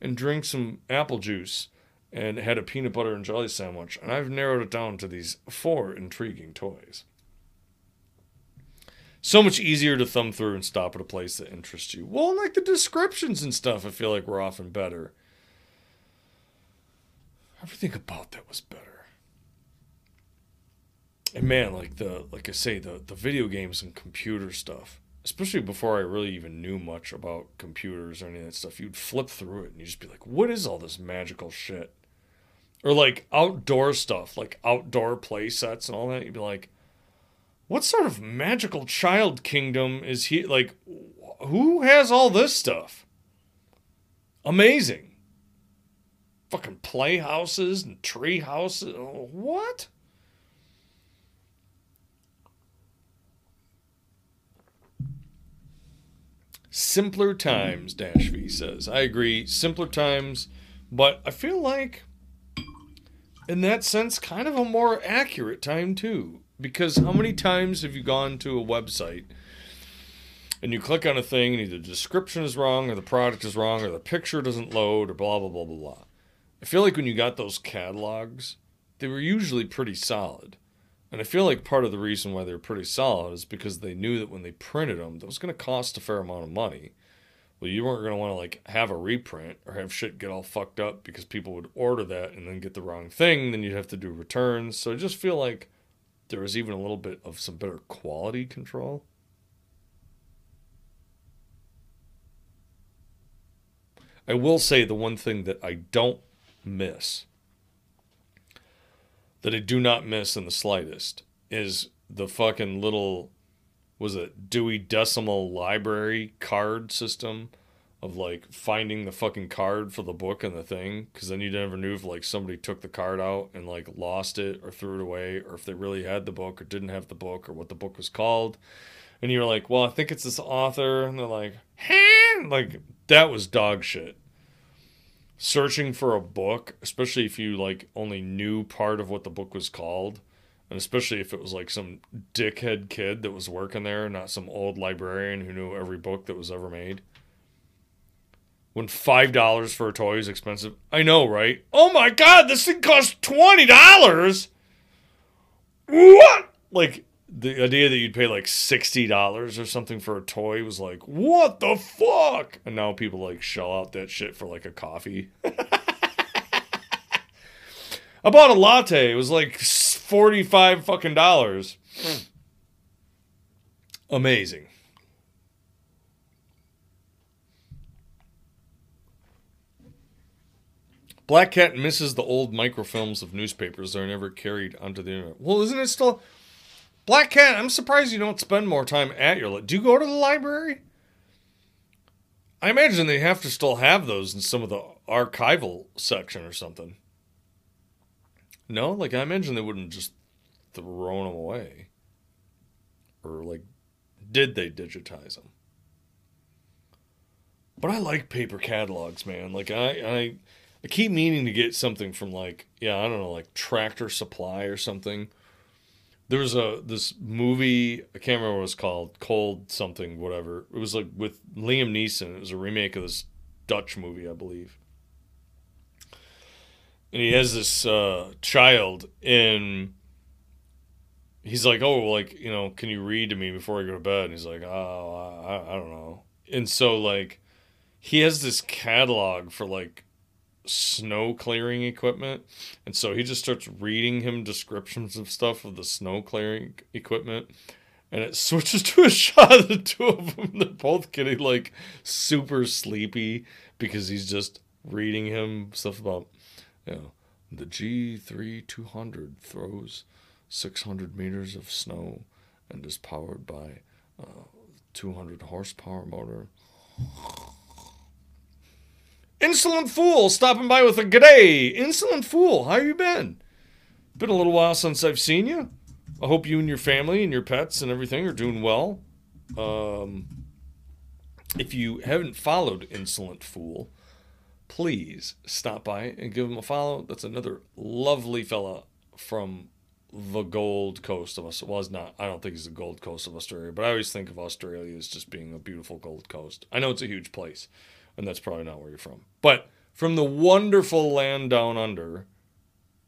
and drank some apple juice and had a peanut butter and jelly sandwich, and I've narrowed it down to these four intriguing toys. So much easier to thumb through and stop at a place that interests you. Well, like the descriptions and stuff, I feel like were often better. Everything about that was better and man, like the like I say, the the video games and computer stuff, especially before I really even knew much about computers or any of that stuff, you'd flip through it and you'd just be like, "What is all this magical shit?" Or like outdoor stuff, like outdoor play sets and all that. You'd be like, "What sort of magical child kingdom is he? Like, who has all this stuff?" Amazing. Fucking playhouses and tree houses. What? Simpler times, Dash V says. I agree. Simpler times, but I feel like, in that sense, kind of a more accurate time too. Because how many times have you gone to a website and you click on a thing and either the description is wrong or the product is wrong or the picture doesn't load or blah, blah, blah, blah, blah. I feel like when you got those catalogs, they were usually pretty solid. And I feel like part of the reason why they're pretty solid is because they knew that when they printed them, that was going to cost a fair amount of money. Well, you weren't going to want to like have a reprint or have shit get all fucked up because people would order that and then get the wrong thing. Then you'd have to do returns. So I just feel like there was even a little bit of some better quality control. I will say the one thing that I don't miss, that I do not miss in the slightest, is the fucking little, was it Dewey Decimal Library card system of like finding the fucking card for the book and the thing, because then you never knew if like somebody took the card out and like lost it or threw it away, or if they really had the book or didn't have the book or what the book was called. And you're like, well, I think it's this author, and they're like, "Huh?" like that was dog shit searching for a book, especially if you like only knew part of what the book was called, and especially if it was like some dickhead kid that was working there, not some old librarian who knew every book that was ever made. When five dollars for a toy is expensive, I know, right? Oh my god, this thing costs twenty dollars. What? Like the idea that you'd pay like sixty dollars or something for a toy was like, what the fuck? And now people like shell out that shit for like a coffee. [LAUGHS] I bought a latte. It was like forty-five fucking dollars. [SNIFFS] Amazing. Black Cat misses the old microfilms of newspapers that are never carried onto the internet. Well, isn't it still? Black Cat, I'm surprised you don't spend more time at your. Li- Do you go to the library? I imagine they have to still have those in some of the archival section or something. No, like I imagine they wouldn't just throw them away. Or like, did they digitize them? But I like paper catalogs, man. Like I, I, I keep meaning to get something from like, yeah, I don't know, like Tractor Supply or something. There was a this movie I can't remember what it was called Cold something whatever. It was like with Liam Neeson. It was a remake of this Dutch movie I believe. And he has this uh, child and he's like oh like you know can you read to me before I go to bed? And he's like oh I, I don't know. And so like he has this catalog for like snow clearing equipment. And so he just starts reading him descriptions of stuff of the snow clearing equipment. And it [LAUGHS] switches to a shot of the two of them. They're both getting like super sleepy because he's just reading him stuff about, you know, the G3 200 throws 600 meters of snow and is powered by a 200 horsepower motor. Insolent Fool stopping by with a g'day. Insolent Fool, how you been? Been a little while since I've seen you. I hope you and your family and your pets and everything are doing well. Um, if you haven't followed Insolent Fool, please stop by and give him a follow. That's another lovely fella from the Gold Coast of us. Well, it's not. I don't think he's the Gold Coast of Australia, but I always think of Australia as just being a beautiful Gold Coast. I know it's a huge place and that's probably not where you're from. But from the wonderful land down under,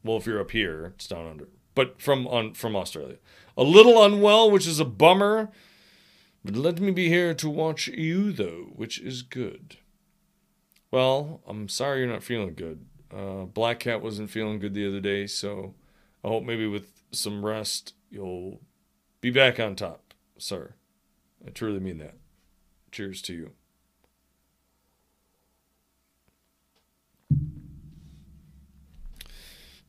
well, if you're up here, it's down under. But from on from Australia, a little unwell, which is a bummer. But let me be here to watch you, though, which is good. Well, I'm sorry you're not feeling good. Uh, Black Cat wasn't feeling good the other day, so I hope maybe with some rest you'll be back on top, sir. I truly mean that. Cheers to you.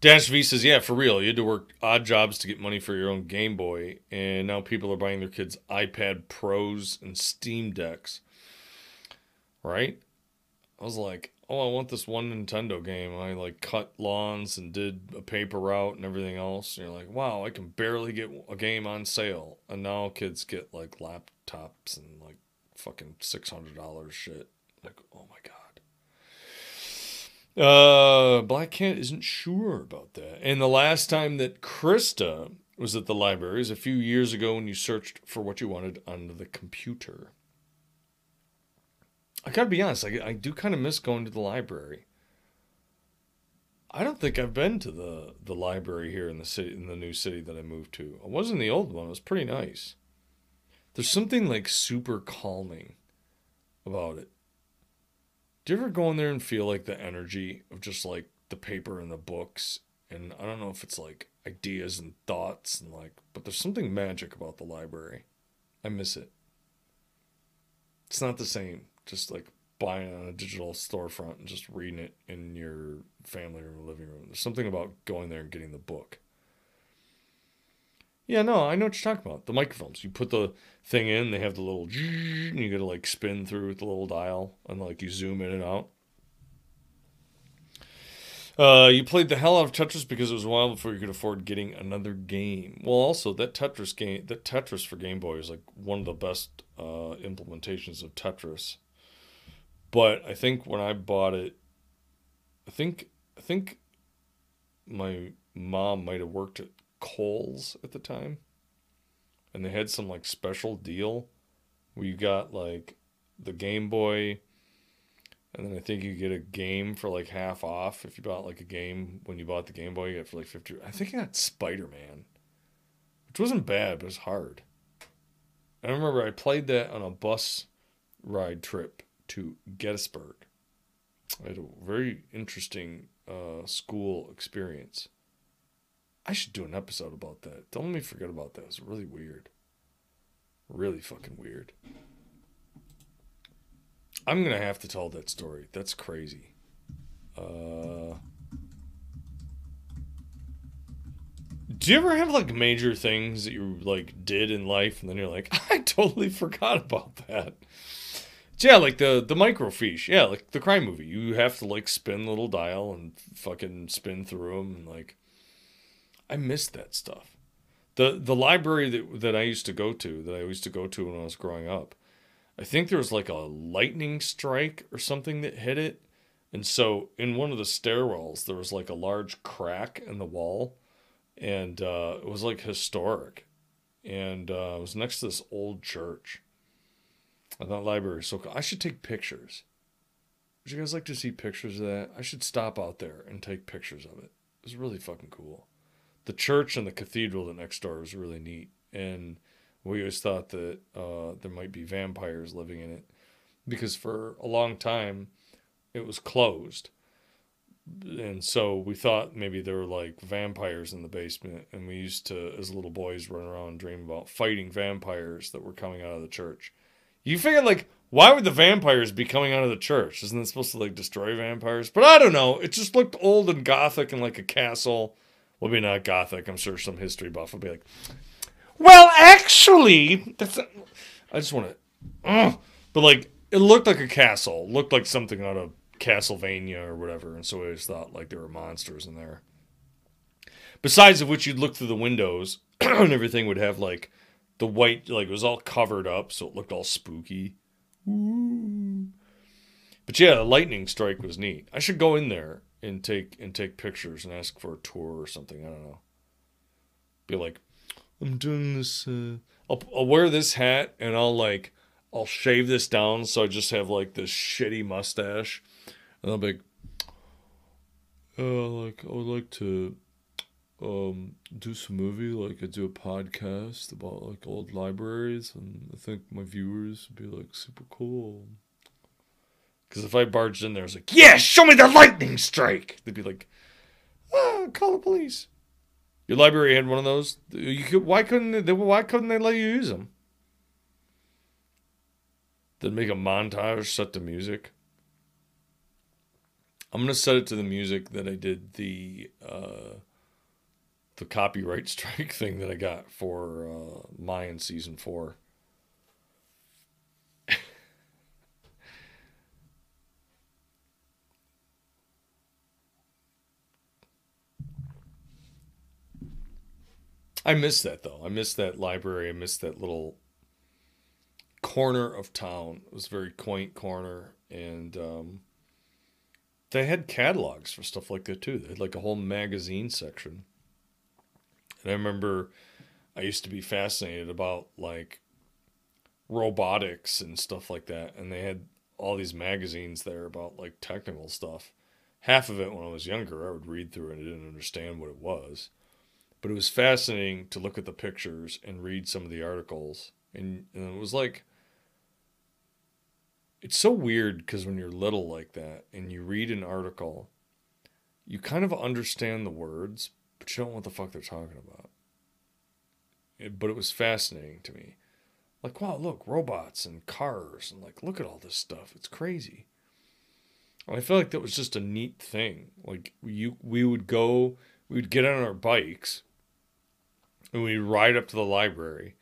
Dash V says, "Yeah, for real. You had to work odd jobs to get money for your own Game Boy, and now people are buying their kids iPad Pros and Steam Decks. Right? I was like, oh, I want this one Nintendo game. I like cut lawns and did a paper route and everything else. And you're like, wow, I can barely get a game on sale, and now kids get like laptops and like fucking six hundred dollars shit. Like, oh my god." Uh, Black Cat isn't sure about that. And the last time that Krista was at the library was a few years ago when you searched for what you wanted on the computer. I gotta be honest, I, I do kind of miss going to the library. I don't think I've been to the, the library here in the city in the new city that I moved to. I was in the old one. It was pretty nice. There's something like super calming about it. Do you ever go in there and feel like the energy of just like the paper and the books? And I don't know if it's like ideas and thoughts and like, but there's something magic about the library. I miss it. It's not the same. Just like buying on a digital storefront and just reading it in your family room or living room. There's something about going there and getting the book. Yeah, no, I know what you're talking about. The microphones. You put the thing in, they have the little and you gotta like spin through with the little dial and like you zoom in and out. Uh, you played the hell out of Tetris because it was a while before you could afford getting another game. Well, also that Tetris game, that Tetris for Game Boy is like one of the best uh, implementations of Tetris. But I think when I bought it, I think I think my mom might have worked at Kohl's at the time, and they had some like special deal where you got like the Game Boy and then I think you get a game for like half off if you bought like a game when you bought the Game Boy. You get for like fifty. I think I got Spider Man, which wasn't bad, but it was hard. I remember I played that on a bus ride trip to Gettysburg. I had a very interesting uh, school experience. I should do an episode about that. Don't let me forget about that. It's really weird. Really fucking weird. I'm gonna have to tell that story. That's crazy. Uh, do you ever have like major things that you like did in life, and then you're like, [LAUGHS] I totally forgot about that. Yeah, like the the microfiche. Yeah, like the crime movie. You have to like spin little dial and fucking spin through them, and like, I missed that stuff. The the library that that I used to go to, that I used to go to when I was growing up I think there was like a lightning strike or something that hit it. And so in one of the stairwells, there was like a large crack in the wall. And uh, it was like historic. And uh, it was next to this old church. And that library so cool. I should take pictures. Would you guys like to see pictures of that? I should stop out there and take pictures of it. It was really fucking cool. The church and the cathedral that next door was really neat. And we always thought that uh, there might be vampires living in it because for a long time it was closed. And so we thought maybe there were like vampires in the basement. And we used to as little boys run around and dream about fighting vampires that were coming out of the church. You figure like why would the vampires be coming out of the church? Isn't it supposed to like destroy vampires? But i don't know. It just looked old and gothic and like a castle well maybe not gothic i'm sure some history buff will be like well, actually, that's. I just want to, uh, but like it looked like a castle, it looked like something out of Castlevania or whatever, and so I just thought like there were monsters in there. Besides of which, you'd look through the windows [CLEARS THROAT] and everything would have like the white, like it was all covered up, so it looked all spooky. Ooh. But yeah, the lightning strike was neat. I should go in there and take and take pictures and ask for a tour or something. I don't know. Be like, I'm doing this. Uh, I'll, I'll wear this hat and I'll like, I'll shave this down so I just have like this shitty mustache. And I'll be like, uh, like, I would like to um, do some movie. Like, I do a podcast about like old libraries. And I think my viewers would be like super cool. Because if I barged in there, I was like, yeah, show me the lightning strike. They'd be like, ah, call the police. Your library had one of those. You could, why couldn't they? Why couldn't they let you use them? Then make a montage set to music. I'm gonna set it to the music that I did the uh, the copyright [LAUGHS] strike thing that I got for uh, Mayan season four. I miss that though. I miss that library. I miss that little corner of town. It was a very quaint corner, and um, they had catalogs for stuff like that too. They had like a whole magazine section. And I remember I used to be fascinated about like robotics and stuff like that, and they had all these magazines there about like technical stuff. Half of it when I was younger, I would read through and I didn't understand what it was but it was fascinating to look at the pictures and read some of the articles and, and it was like it's so weird because when you're little like that and you read an article you kind of understand the words but you don't know what the fuck they're talking about it, but it was fascinating to me Like, wow, look, robots and cars and like look at all this stuff. It's crazy. And I feel like that was just a neat thing. Like you we would go we would get on our bikes and we'd ride up to the library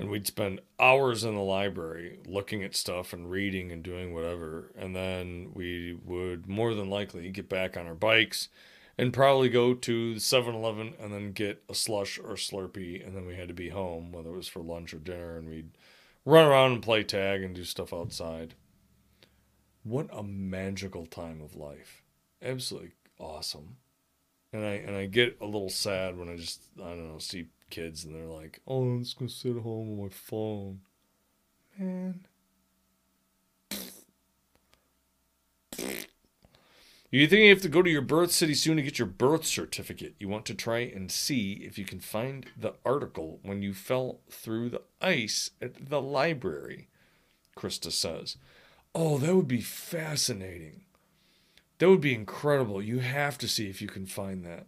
and we'd spend hours in the library looking at stuff and reading and doing whatever. And then we would more than likely get back on our bikes and probably go to the 7-eleven and then get a slush or slurpee and then we had to be home whether it was for lunch or dinner and we'd run around and play tag and do stuff outside. What a magical time of life. Absolutely awesome and i and i get a little sad when i just i don't know see kids and they're like, "Oh, I'm just gonna sit home on my phone." Man. You think you have to go to your birth city soon to get your birth certificate? You want to try and see if you can find the article when you fell through the ice at the library, Krista says. Oh, that would be fascinating. That would be incredible. You have to see if you can find that.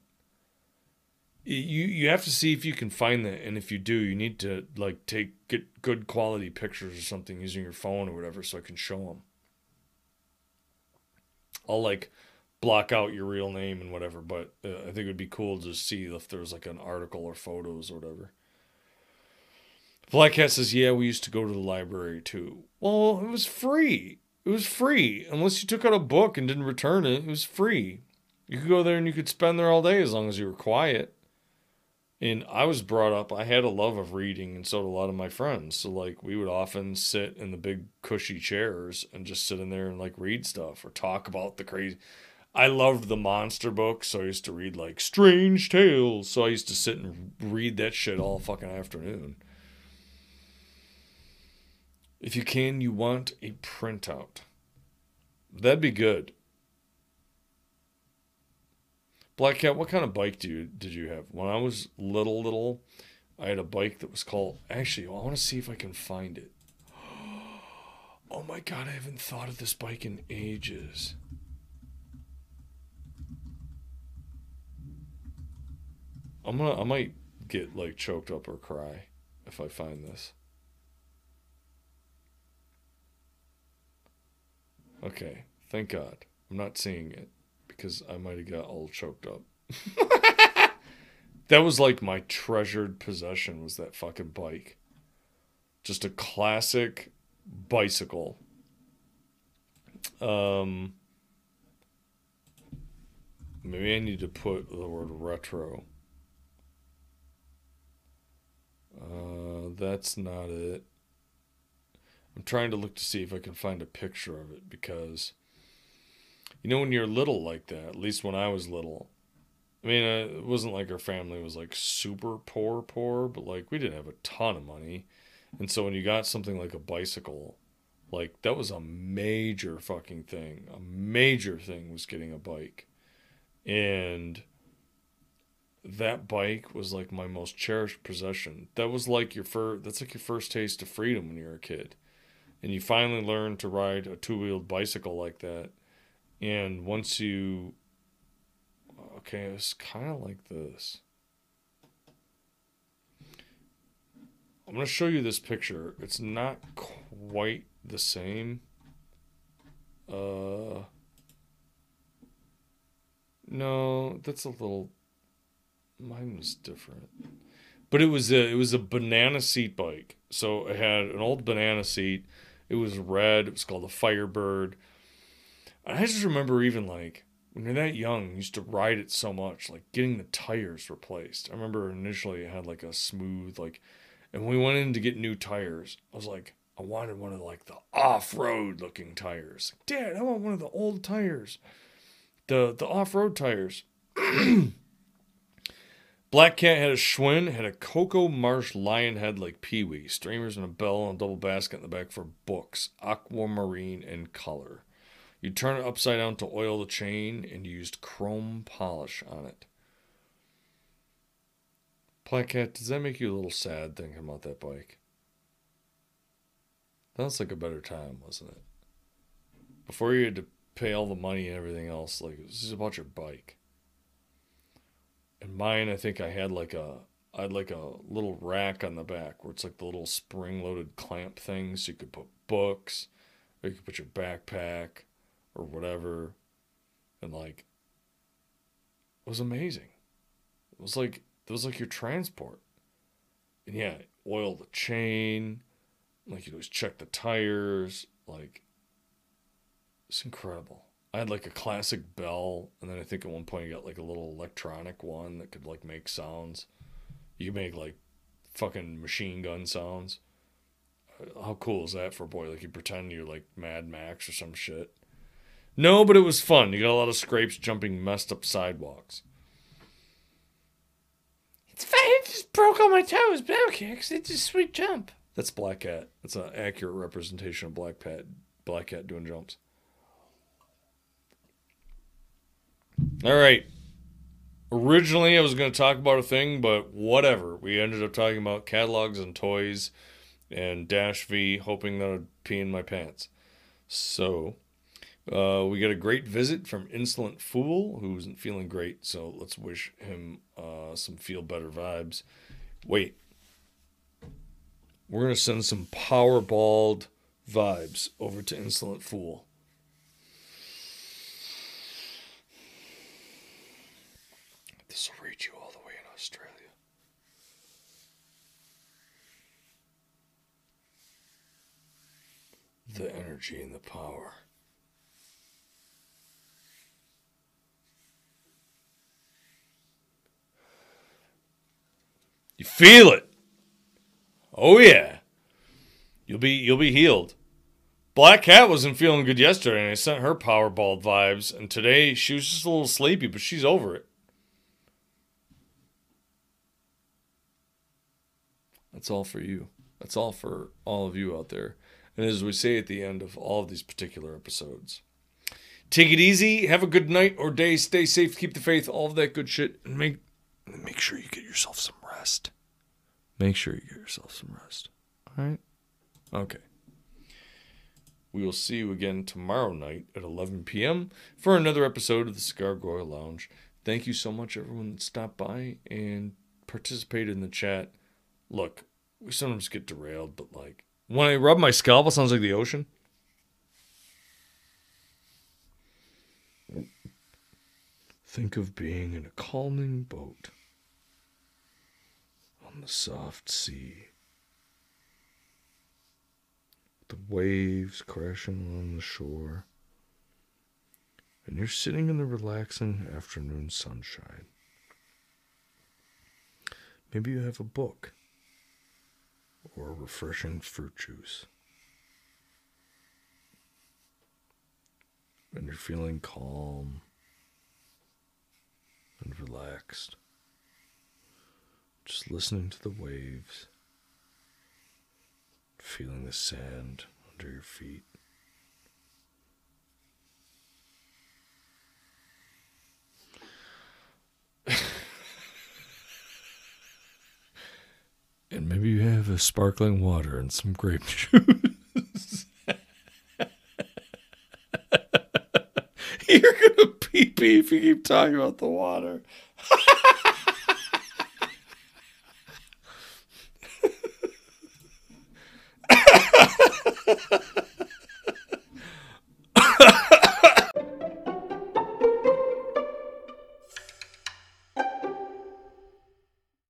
You you have to see if you can find that and if you do you need to like take get good quality pictures or something using your phone or whatever so i can show them i'll like block out your real name and whatever but uh, i think it would be cool to see if there's like an article or photos or whatever. Black cat says yeah we used to go to the library too. Well it was free it was free unless you took out a book and didn't return it it was free you could go there and you could spend there all day as long as you were quiet and I was brought up, I had a love of reading, and so did a lot of my friends. So, like, we would often sit in the big cushy chairs and just sit in there and, like, read stuff or talk about the crazy. I loved the monster books, so I used to read, like, Strange Tales. So I used to sit and read that shit all fucking afternoon. If you can, you want a printout. That'd be good. Black Cat, what kind of bike do you did you have? When I was little, little, I had a bike that was called. Actually, I want to see if I can find it. [GASPS] Oh my god, I haven't thought of this bike in ages. I'm gonna. I might get like choked up or cry if I find this. Okay, thank God. I'm not seeing it because I might have got all choked up. [LAUGHS] that was like my treasured possession was that fucking bike. Just a classic bicycle. Um maybe I need to put the word retro. Uh that's not it. I'm trying to look to see if I can find a picture of it because you know, when you're little like that, at least when I was little, I mean, uh, it wasn't like our family was like super poor, poor, but like we didn't have a ton of money. And so when you got something like a bicycle, like that was a major fucking thing. A major thing was getting a bike. And that bike was like my most cherished possession. That was like your first that's like your first taste of freedom when you're a kid. And you finally learn to ride a two-wheeled bicycle like that and once you, okay, it's kind of like this. I'm going to show you this picture. It's not quite the same. Uh, no, that's a little. Mine was different, but it was a it was a banana seat bike. So it had an old banana seat. It was red. It was called a Firebird. I just remember even like when you're that young, you used to ride it so much, like getting the tires replaced. I remember initially it had like a smooth like, and we went in to get new tires, I was like, I wanted one of like the off-road looking tires. Dad, I want one of the old tires, the the off-road tires. [CLEARS THROAT] Black Cat had a Schwinn, had a Cocoa Marsh lion head like Pee Wee, streamers and a bell and a double basket in the back for books, aquamarine and color. You turn it upside down to oil the chain and used chrome polish on it. Black Cat, does that make you a little sad thinking about that bike? That was like a better time, wasn't it? Before you had to pay all the money and everything else, like was just about your bike. And mine, I think I had like a I had like a little rack on the back where it's like the little spring loaded clamp thing so you could put books or you could put your backpack or whatever. And like it was amazing. It was like it was like your transport. And yeah, oil the chain, like you always check the tires, like it's incredible. I had like a classic bell, and then I think at one point you got like a little electronic one that could like make sounds. You could make like fucking machine gun sounds. Uh, how cool is that for a boy? Like you pretend you're like Mad Max or some shit. No, but it was fun. You got a lot of scrapes jumping messed up sidewalks. It's fine. I just broke all my toes, but I don't care 'cause it's a sweet jump. That's Black Cat. That's an accurate representation of Black Cat. Black Cat doing jumps. All right. Originally, I was going to talk about a thing, but whatever. We ended up talking about catalogs and toys and Dash V, hoping that I'd pee in my pants. So, uh, we got a great visit from Insolent Fool, who isn't feeling great. So, let's wish him uh, some feel better vibes. Wait, we're going to send some powerballed vibes over to Insolent Fool. This will reach you all the way in Australia. The mm-hmm. energy and the power. You feel it. Oh yeah. You'll be you'll be healed. Black Cat wasn't feeling good yesterday, and I sent her powerballed vibes, and today she was just a little sleepy, but she's over it. That's all for you. That's all for all of you out there. And as we say at the end of all of these particular episodes, take it easy, have a good night or day, stay safe, keep the faith, all of that good shit, and make make sure you get yourself some rest. Make sure you get yourself some rest. All right? Okay. We will see you again tomorrow night at 11 p.m. for another episode of the Cigar Goyle Lounge. Thank you so much, everyone that stopped by and participated in the chat. Look, we sometimes get derailed, but like when I rub my scalp, it sounds like the ocean. Think of being in a calming boat on the soft sea. The waves crashing along the shore. And you're sitting in the relaxing afternoon sunshine. Maybe you have a book or refreshing fruit juice. And you're feeling calm and relaxed. Just listening to the waves, feeling the sand under your feet. [LAUGHS] and maybe you have a sparkling water and some grape [LAUGHS] juice. [LAUGHS] You're gonna pee pee if you keep talking about the water. [LAUGHS]